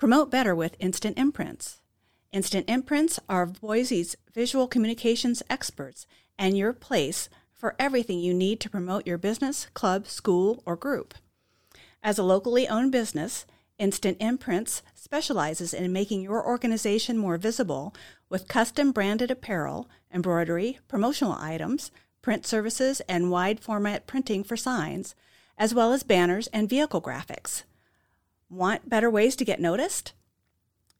Promote better with Instant Imprints. Instant Imprints are Boise's visual communications experts and your place for everything you need to promote your business, club, school, or group. As a locally owned business, Instant Imprints specializes in making your organization more visible with custom branded apparel, embroidery, promotional items, print services, and wide format printing for signs, as well as banners and vehicle graphics. Want better ways to get noticed?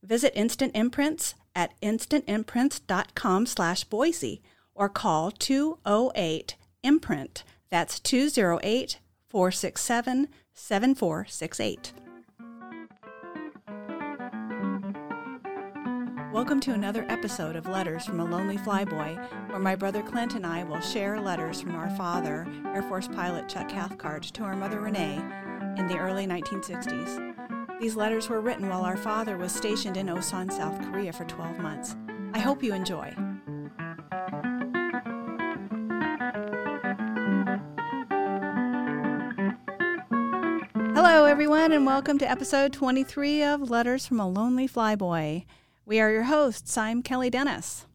Visit Instant Imprints at instantimprints.com slash Boise or call 208 imprint. That's 208 467 7468. Welcome to another episode of Letters from a Lonely Flyboy, where my brother Clint and I will share letters from our father, Air Force pilot Chuck Cathcart, to our mother Renee in the early 1960s. These letters were written while our father was stationed in Osan, South Korea for 12 months. I hope you enjoy. Hello, everyone, and welcome to episode 23 of Letters from a Lonely Flyboy. We are your hosts. I'm Kelly Dennis.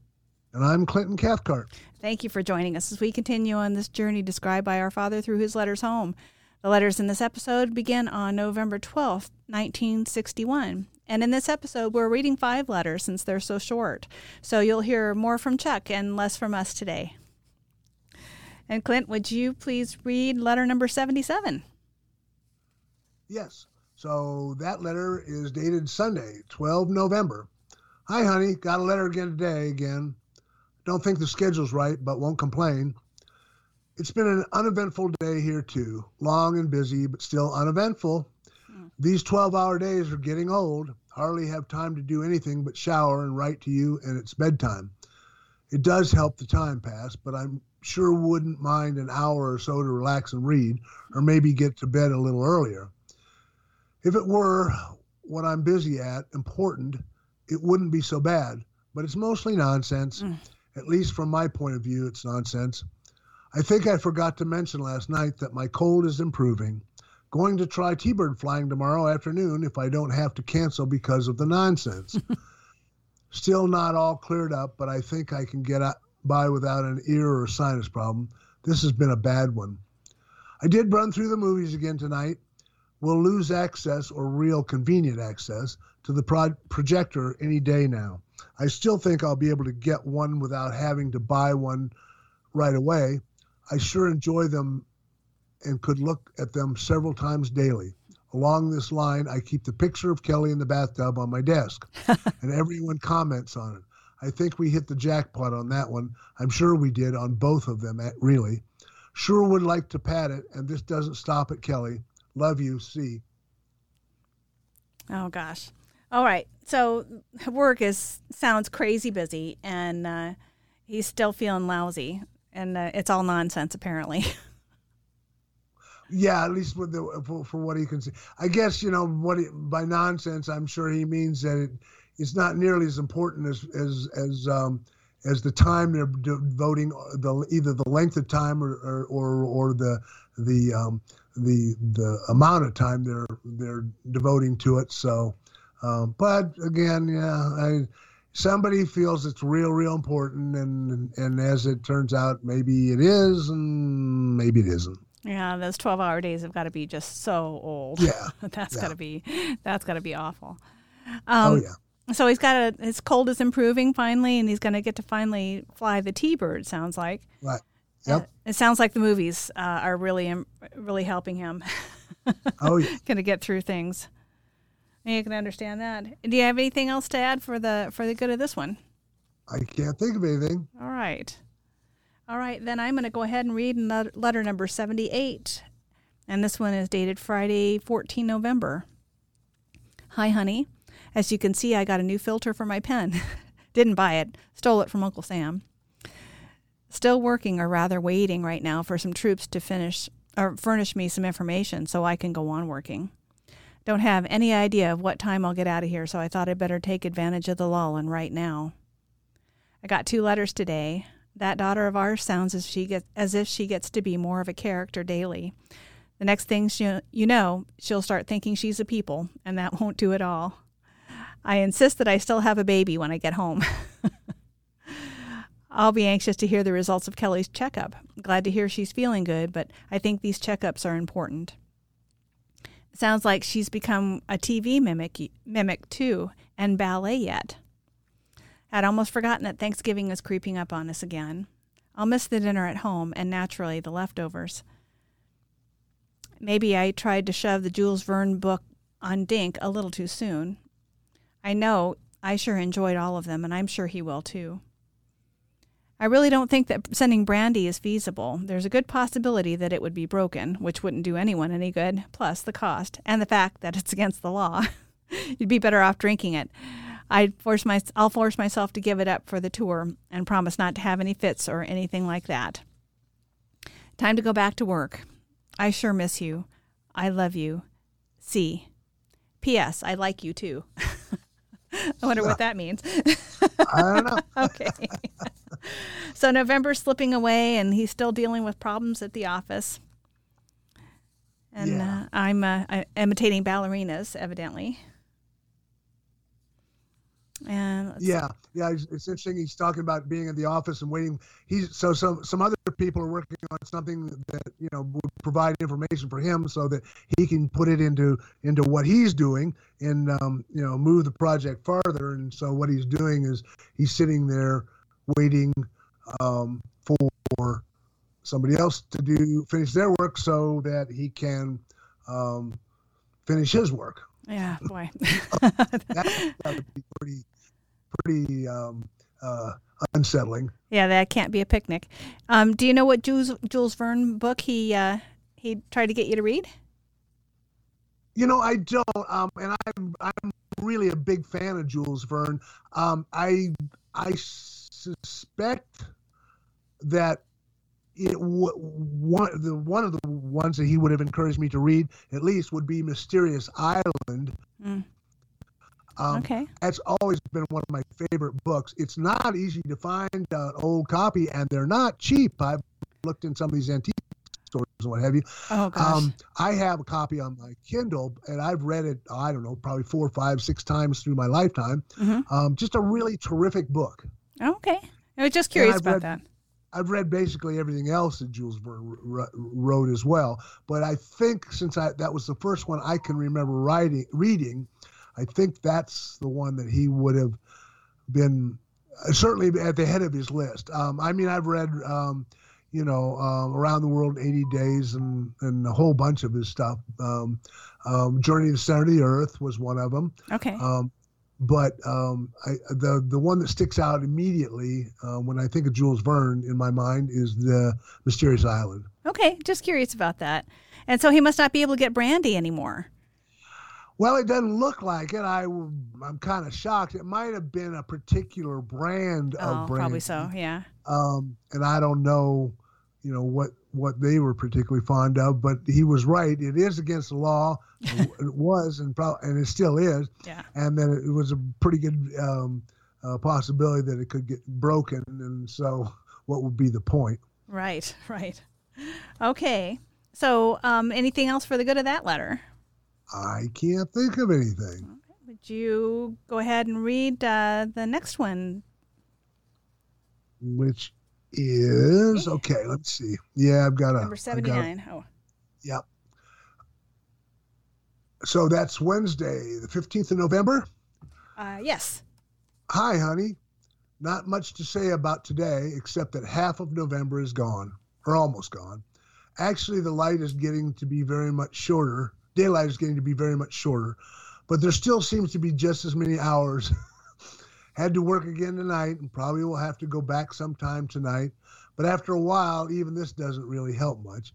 And I'm Clinton Cathcart. Thank you for joining us as we continue on this journey described by our father through his letters home. The letters in this episode begin on November 12th, 1961. And in this episode, we're reading five letters since they're so short. So you'll hear more from Chuck and less from us today. And Clint, would you please read letter number 77? Yes. So that letter is dated Sunday, 12 November. Hi, honey. Got a letter again today. Again. Don't think the schedule's right, but won't complain. It's been an uneventful day here, too. Long and busy, but still uneventful. Mm. These 12 hour days are getting old. Hardly have time to do anything but shower and write to you, and it's bedtime. It does help the time pass, but I'm sure wouldn't mind an hour or so to relax and read, or maybe get to bed a little earlier. If it were what I'm busy at important, it wouldn't be so bad, but it's mostly nonsense. Mm. At least from my point of view, it's nonsense. I think I forgot to mention last night that my cold is improving. Going to try T Bird flying tomorrow afternoon if I don't have to cancel because of the nonsense. Still not all cleared up, but I think I can get by without an ear or sinus problem. This has been a bad one. I did run through the movies again tonight. We'll lose access or real convenient access to the pro- projector any day now. I still think I'll be able to get one without having to buy one right away, I sure enjoy them and could look at them several times daily. Along this line, I keep the picture of Kelly in the bathtub on my desk, and everyone comments on it. I think we hit the jackpot on that one. I'm sure we did on both of them, really. Sure would like to pat it, and this doesn't stop at Kelly. Love you, C. Oh gosh. All right. So work is sounds crazy busy, and uh, he's still feeling lousy and uh, it's all nonsense apparently. yeah, at least with the for, for, what he can see. I guess you know what he, by nonsense. I'm sure he means that it, it's not nearly as important as as as um, as the time they're devoting the either the length of time or or or, or the the um, the the amount of time they're they're devoting to it. So, um, but again, yeah, I somebody feels it's real, real important, and and as it turns out, maybe it is, and maybe it isn't. Yeah, those twelve-hour days have got to be just so old. Yeah, that's yeah. got to be that's got to be awful. Um, oh yeah. So he's got a his cold is improving finally, and he's going to get to finally fly the T-bird. Sounds like. Right. Yep. Uh, it sounds like the movies uh, are really really helping him. oh yeah. going to get through things. You can understand that. Do you have anything else to add for the for the good of this one? I can't think of anything. All right. All right, then I'm going to go ahead and read letter number 78. And this one is dated Friday, 14 November. Hi, honey. As you can see, I got a new filter for my pen. Didn't buy it, stole it from Uncle Sam. Still working, or rather waiting right now for some troops to finish or furnish me some information so I can go on working. Don't have any idea of what time I'll get out of here, so I thought I'd better take advantage of the lull and right now. I got two letters today. That daughter of ours sounds as she gets as if she gets to be more of a character daily. The next thing she, you know, she'll start thinking she's a people, and that won't do it all. I insist that I still have a baby when I get home. I'll be anxious to hear the results of Kelly's checkup. Glad to hear she's feeling good, but I think these checkups are important. Sounds like she's become a TV mimic, mimic too, and ballet yet. I'd almost forgotten that Thanksgiving is creeping up on us again. I'll miss the dinner at home and naturally the leftovers. Maybe I tried to shove the Jules Verne book on Dink a little too soon. I know I sure enjoyed all of them, and I'm sure he will too. I really don't think that sending brandy is feasible. There's a good possibility that it would be broken, which wouldn't do anyone any good, plus the cost and the fact that it's against the law. You'd be better off drinking it. I'd force my, I'll force myself to give it up for the tour and promise not to have any fits or anything like that. Time to go back to work. I sure miss you. I love you. C. P.S. I like you too. I wonder what that means. I don't know. okay. so November's slipping away, and he's still dealing with problems at the office. And yeah. uh, I'm uh, imitating ballerinas, evidently. And yeah, yeah, it's interesting. He's talking about being in the office and waiting. He's so some some other people are working on something that you know would provide information for him so that he can put it into into what he's doing and um, you know move the project farther. And so what he's doing is he's sitting there waiting um, for somebody else to do finish their work so that he can um, finish his work. Yeah, boy. that, that, would be pretty, pretty um, uh, unsettling. Yeah, that can't be a picnic. Um, do you know what Jules Jules Verne book he uh, he tried to get you to read? You know, I don't. Um, and I'm I'm really a big fan of Jules Verne. Um, I I suspect that it one the one of the ones that he would have encouraged me to read at least would be Mysterious Island. Mm. Um, okay. That's always been one of my favorite books. It's not easy to find an old copy, and they're not cheap. I've looked in some of these antique stores and what have you. Oh gosh. Um, I have a copy on my Kindle, and I've read it. I don't know, probably four, five, six times through my lifetime. Mm-hmm. Um, just a really terrific book. Okay. I was just curious about read, that. I've read basically everything else that Jules Verne wrote as well, but I think since I, that was the first one I can remember writing, reading, I think that's the one that he would have been uh, certainly at the head of his list. Um, I mean, I've read, um, you know, um, Around the World in 80 Days and, and a whole bunch of his stuff. Um, um, Journey to the Center of the Earth was one of them. Okay. But um, I, the the one that sticks out immediately uh, when I think of Jules Verne in my mind is the Mysterious Island. Okay, just curious about that. And so he must not be able to get brandy anymore. Well, it doesn't look like it. I I'm kind of shocked. It might have been a particular brand oh, of brandy. Probably so. Yeah. Um, and I don't know, you know what what they were particularly fond of, but he was right. It is against the law. it was, and probably, and it still is. Yeah. And then it was a pretty good um, uh, possibility that it could get broken, and so what would be the point? Right. Right. Okay. So, um, anything else for the good of that letter? I can't think of anything. Okay. Would you go ahead and read uh, the next one? Which is okay. Let's see. Yeah, I've got a number seventy nine. Oh, yep. So that's Wednesday, the fifteenth of November. Uh, yes. Hi, honey. Not much to say about today, except that half of November is gone, or almost gone. Actually, the light is getting to be very much shorter. Daylight is getting to be very much shorter, but there still seems to be just as many hours Had to work again tonight and probably will have to go back sometime tonight. But after a while, even this doesn't really help much.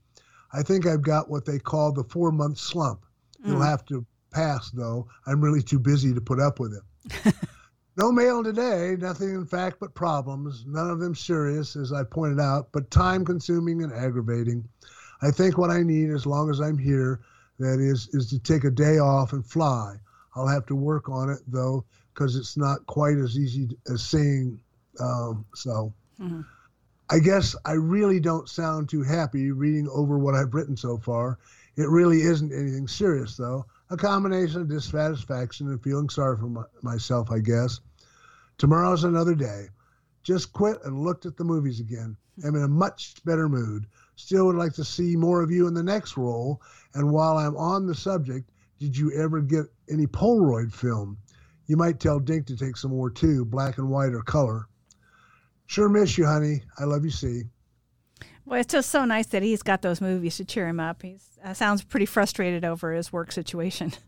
I think I've got what they call the four month slump. Mm. You'll have to pass, though. I'm really too busy to put up with it. no mail today, nothing in fact but problems, none of them serious, as I pointed out, but time consuming and aggravating. I think what I need, as long as I'm here, that is, is to take a day off and fly. I'll have to work on it, though, because it's not quite as easy as saying um, so. Mm-hmm. I guess I really don't sound too happy reading over what I've written so far. It really isn't anything serious, though. A combination of dissatisfaction and feeling sorry for my, myself, I guess. Tomorrow's another day. Just quit and looked at the movies again. I'm in a much better mood. Still would like to see more of you in the next role. And while I'm on the subject, did you ever get any Polaroid film? You might tell Dink to take some more too, black and white or color. Sure miss you, honey. I love you, see. Well, it's just so nice that he's got those movies to cheer him up. He uh, sounds pretty frustrated over his work situation.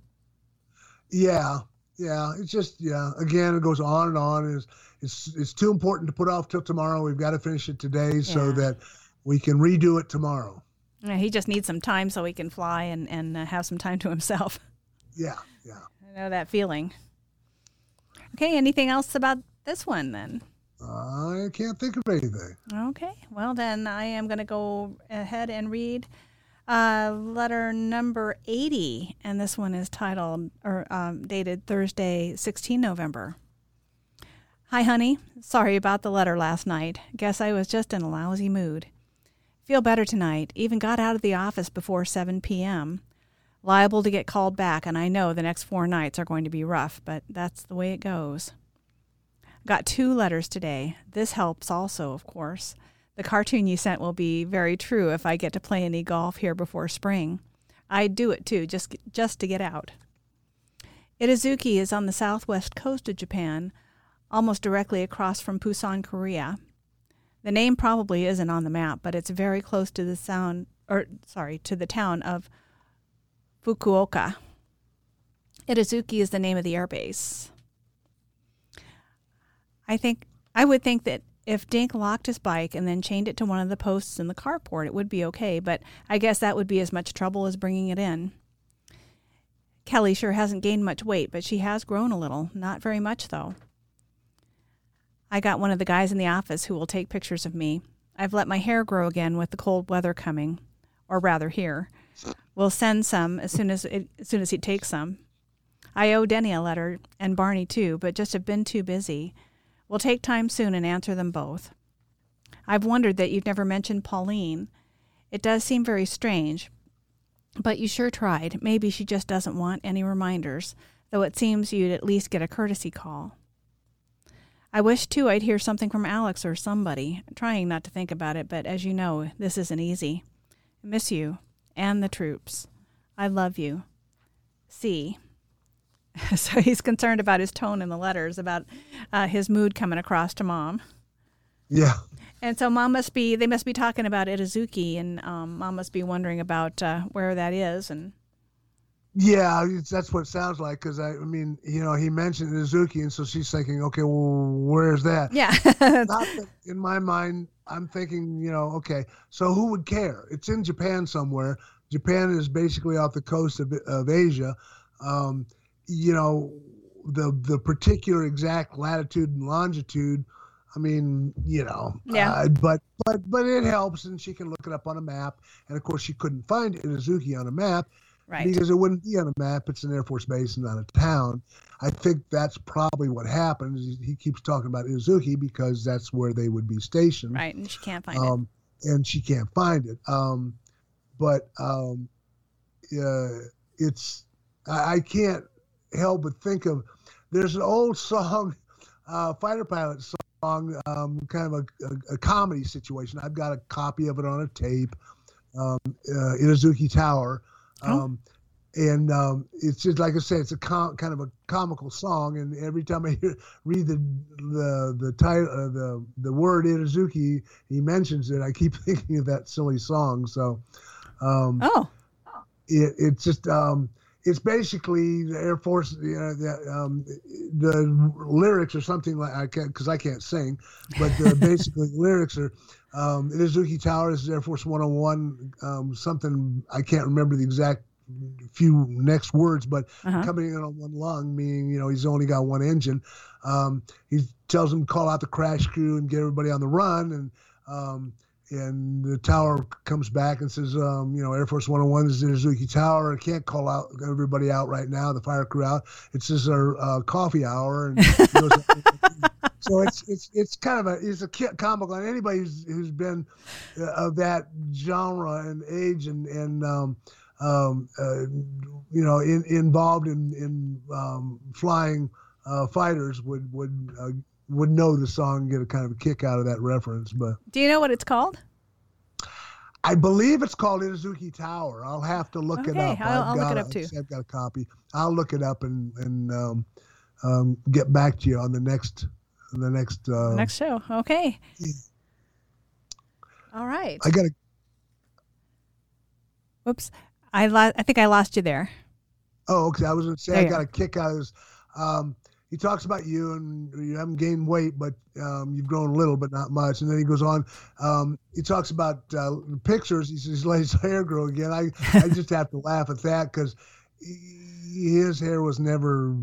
Yeah, yeah. It's just yeah. Again, it goes on and on. It's it's it's too important to put off till tomorrow. We've got to finish it today yeah. so that we can redo it tomorrow. Yeah, he just needs some time so he can fly and and uh, have some time to himself. Yeah, yeah. I know that feeling. Okay. Anything else about this one then? I can't think of anything. Okay. Well, then I am going to go ahead and read uh, letter number 80. And this one is titled or um, dated Thursday, 16 November. Hi, honey. Sorry about the letter last night. Guess I was just in a lousy mood. Feel better tonight. Even got out of the office before 7 p.m. Liable to get called back, and I know the next four nights are going to be rough, but that's the way it goes. Got two letters today. This helps also, of course. The cartoon you sent will be very true if I get to play any golf here before spring. I'd do it too, just just to get out. Itazuke is on the southwest coast of Japan, almost directly across from Busan, Korea. The name probably isn't on the map, but it's very close to the sound or sorry, to the town of Fukuoka. Itazuke is the name of the airbase. I think I would think that if Dink locked his bike and then chained it to one of the posts in the carport, it would be okay, but I guess that would be as much trouble as bringing it in. Kelly sure hasn't gained much weight, but she has grown a little. Not very much, though. I got one of the guys in the office who will take pictures of me. I've let my hair grow again with the cold weather coming, or rather here. We'll send some as soon as it, as soon as he takes some. I owe Denny a letter and Barney too, but just have been too busy. We'll take time soon and answer them both. I've wondered that you've never mentioned Pauline. It does seem very strange, but you sure tried. Maybe she just doesn't want any reminders, though it seems you'd at least get a courtesy call. I wish, too, I'd hear something from Alex or somebody. trying not to think about it, but as you know, this isn't easy. I miss you and the troops. I love you. See. so he's concerned about his tone in the letters, about uh, his mood coming across to mom. Yeah. And so mom must be, they must be talking about Itazuke, and um, mom must be wondering about uh, where that is. And yeah, that's what it sounds like. Because I, I mean, you know, he mentioned Itazuke, and so she's thinking, okay, well, where's that? Yeah. that, in my mind, I'm thinking, you know, okay, so who would care? It's in Japan somewhere. Japan is basically off the coast of, of Asia. Um, you know, the the particular exact latitude and longitude. I mean, you know, yeah. Uh, but but but it helps, and she can look it up on a map. And of course, she couldn't find Itazuke on a map right. because it wouldn't be on a map. It's an Air Force base and not a town. I think that's probably what happened. He keeps talking about Izuki because that's where they would be stationed. Right, and she can't find um, it. And she can't find it. Um, but um, uh, it's I, I can't help but think of there's an old song, uh, fighter pilot song, um, kind of a, a, a, comedy situation. I've got a copy of it on a tape, um, uh, Itazuke Tower. Oh. Um. And um, it's just like I said, it's a com- kind of a comical song. And every time I hear, read the the the title, uh, the the word Itazuke, he mentions it. I keep thinking of that silly song. So, um, oh, it, it's just um, it's basically the Air Force. You know, the, um, the lyrics or something like I can't because I can't sing, but the, basically the lyrics are um, Itazuke Tower. This is Air Force 101. Um, something I can't remember the exact few next words, but Uh-huh. coming in on one lung, meaning you know he's only got one engine. Um, he tells them to call out the crash crew and get everybody on the run, and um, and the tower comes back and says, um, you know, Air Force 101 is in Suzuki Tower. I can't call out everybody out right now, the fire crew out. It's just our uh, coffee hour, and so it's it's it's kind of a it's a comical on anybody who's who's been uh, of that genre and age and and um, um, uh, you know in, involved in in um, flying uh, fighters would would uh, would know the song and get a kind of a kick out of that reference. But Do you know what it's called? I believe it's called Izuki Tower. I'll have to look it up. I'll- I've I'll look got it a- up too. I've got a copy. I'll look it up and and um, um, get back to you on the next the next. Uh, Next show. Okay. yeah. All right. I got to Whoops. I lo- I think I lost you there. Oh, okay. I was going to say There I got a kick out of this. Um, he talks about you and you haven't gained weight, but um, you've grown a little, but not much. And then he goes on. Um, he talks about uh, pictures. He says, "Let his hair grow again." I I just have to laugh at that because his hair was never.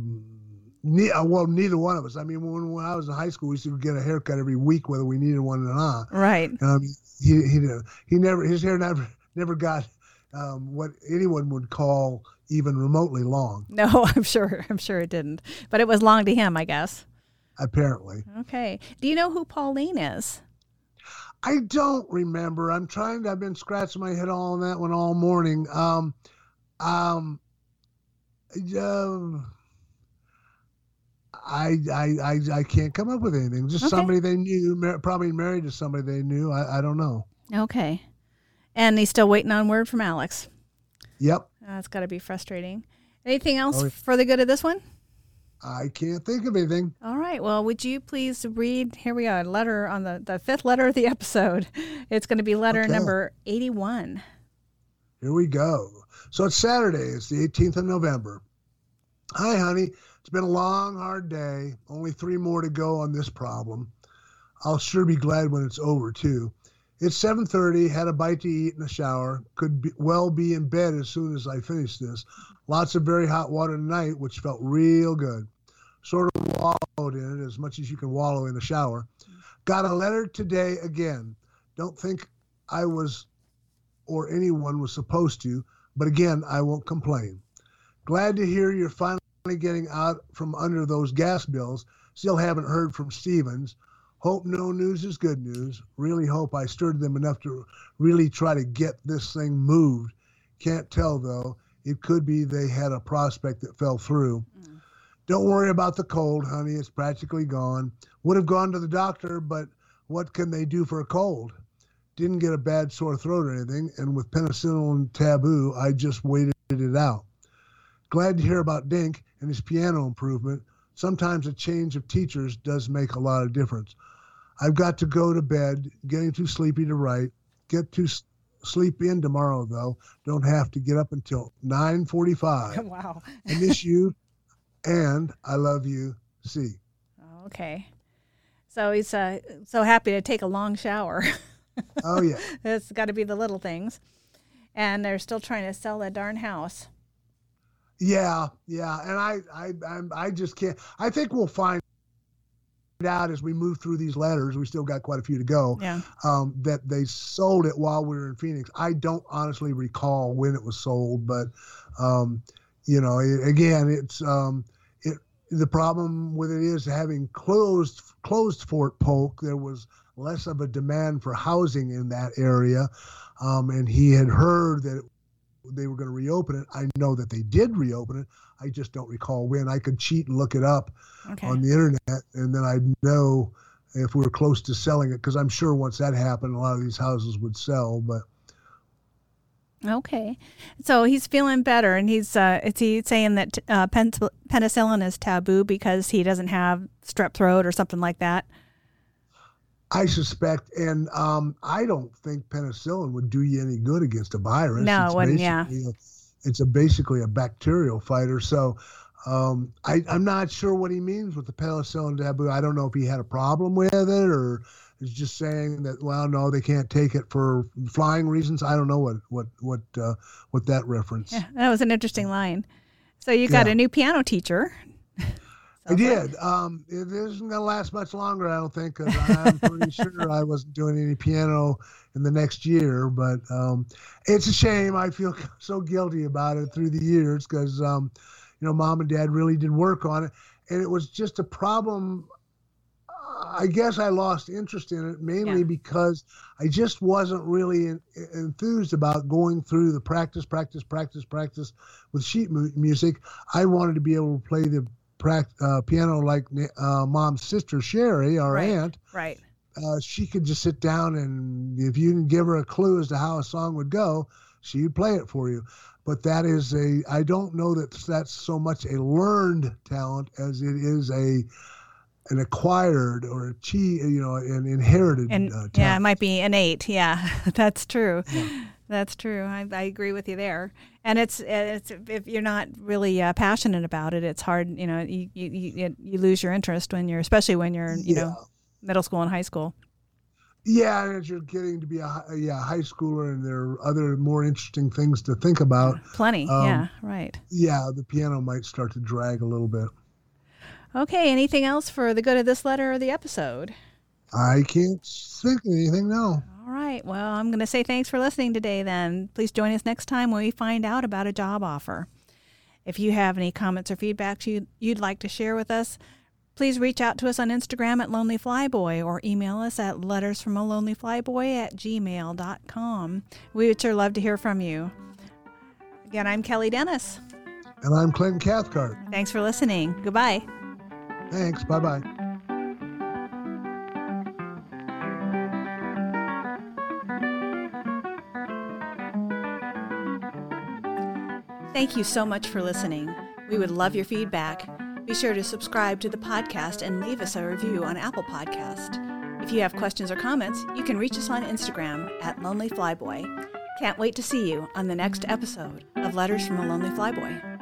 Ne- uh, well, neither one of us. I mean, when, when I was in high school, we used to get a haircut every week, whether we needed one or not. Right. Um, he he he never his hair never never got um, what anyone would call even remotely long. No, I'm sure. I'm sure it didn't. But it was long to him, I guess. Apparently, Okay. Do you know who Pauline is? I don't remember. I'm trying. to I've been scratching my head all on that one all morning. Um, um, um, I, I I I can't come up with anything. Just Okay. somebody they knew, mar- probably married to somebody they knew. I, I don't know. Okay. And he's still waiting on word from Alex. Yep, uh, That's got to be frustrating. Anything else Oh, for the good of this one? I can't think of anything. All right. Well, would you please read? Here we are, letter on the, the fifth letter of the episode. It's going to be letter Okay. number 81. Here we go. So it's Saturday. It's the 18th of November. Hi, honey. It's been a long, hard day. Only three more to go on this problem. I'll sure be glad when it's over, too. It's 7:30. Had a bite to eat and a shower. Could be, well be in bed as soon as I finish this. Lots of very hot water tonight, which felt real good. Sort of wallowed in it as much as you can wallow in a shower. Got a letter today again. Don't think I was or anyone was supposed to, but again, I won't complain. Glad to hear you're finally getting out from under those gas bills. Still haven't heard from Stevens. Hope no news is good news. Really hope I stirred them enough to really try to get this thing moved. Can't tell though. It could be they had a prospect that fell through. Mm. Don't worry about the cold, honey. It's practically gone. Would have gone to the doctor, but what can they do for a cold? Didn't get a bad sore throat or anything, and with penicillin taboo, I just waited it out. Glad to hear about Dink and his piano improvement. Sometimes a change of teachers does make a lot of difference. I've got to go to bed, getting too sleepy to write. Get to s- sleep in tomorrow though. Don't have to get up until 9:45. wow. I miss you and I love you. See. Okay. So he's uh, so happy to take a long shower. Oh yeah. it's got to be the little things. And they're still trying to sell that darn house. Yeah, yeah, and I, I, I'm, I just can't. I think we'll find out as we move through these letters. We still got quite a few to go. Yeah. Um, that they sold it while we were in Phoenix. I don't honestly recall when it was sold, but um, you know, it, again, it's um, it. The problem with it is having closed closed Fort Polk. There was less of a demand for housing in that area, um, and he had heard that they were going to reopen it. I know that they did reopen it. I just don't recall when. I could cheat and look it up Okay. on the internet, and then I'd know if we were close to selling it because I'm sure once that happened, a lot of these houses would sell. But Okay. So he's feeling better, and he's uh, is he saying that uh, pen- penicillin is taboo because he doesn't have strep throat or something like that? I suspect, and um, I don't think penicillin would do you any good against a virus. No, it It's wouldn't, yeah. it's a basically a bacterial fighter. So Um, I, I'm not sure what he means with the penicillin taboo. I don't know if he had a problem with it or is just saying that well no they can't take it for flying reasons i don't know what what what uh, what that reference yeah, that was an interesting line so you got yeah. a new piano teacher I did. Um, it isn't going to last much longer, I don't think, because I'm pretty sure I wasn't doing any piano in the next year. But um, it's a shame. I feel so guilty about it through the years because, um, you know, mom and dad really did work on it. And it was just a problem I guess I lost interest in it mainly yeah. because I just wasn't really in, enthused about going through the practice, practice, practice, practice with sheet mu- music. I wanted to be able to play the uh, piano like uh, mom's sister Sherry, our right. aunt. Right. Uh, she could just sit down and if you can give her a clue as to how a song would go, she would play it for you. But that is a I don't know that that's so much a learned talent as it is a an acquired or a chi, you know, an inherited. And uh, yeah, it might be innate. Yeah, that's true. Yeah. That's true. I, I, agree with you there. And it's it's if you're not really uh, passionate about it, it's hard. You know, you, you you you lose your interest when you're, especially when you're, you yeah. know, middle school and high school. Yeah, and as you're getting to be a, a yeah high schooler, and there are other more interesting things to think about. Plenty. Um, yeah. Right. Yeah, the piano might start to drag a little bit. Okay, anything else for the good of this letter or the episode? I can't think of anything, no. All right. Well, I'm going to say thanks for listening today then. Please join us next time when we find out about a job offer. If you have any comments or feedback you'd, you'd like to share with us, please reach out to us on Instagram at Lonely Flyboy or email us at lettersfromalonelyflyboy at gmail.com. We would sure love to hear from you. Again, I'm Kelly Dennis. And I'm Clinton Cathcart. Thanks for listening. Goodbye. Thanks. Bye bye. Thank you so much for listening. We would love your feedback. Be sure to subscribe to the podcast and leave us a review on Apple Podcast. If you have questions or comments, you can reach us on Instagram at Lonely Flyboy. Can't wait to see you on the next episode of Letters from a Lonely Flyboy.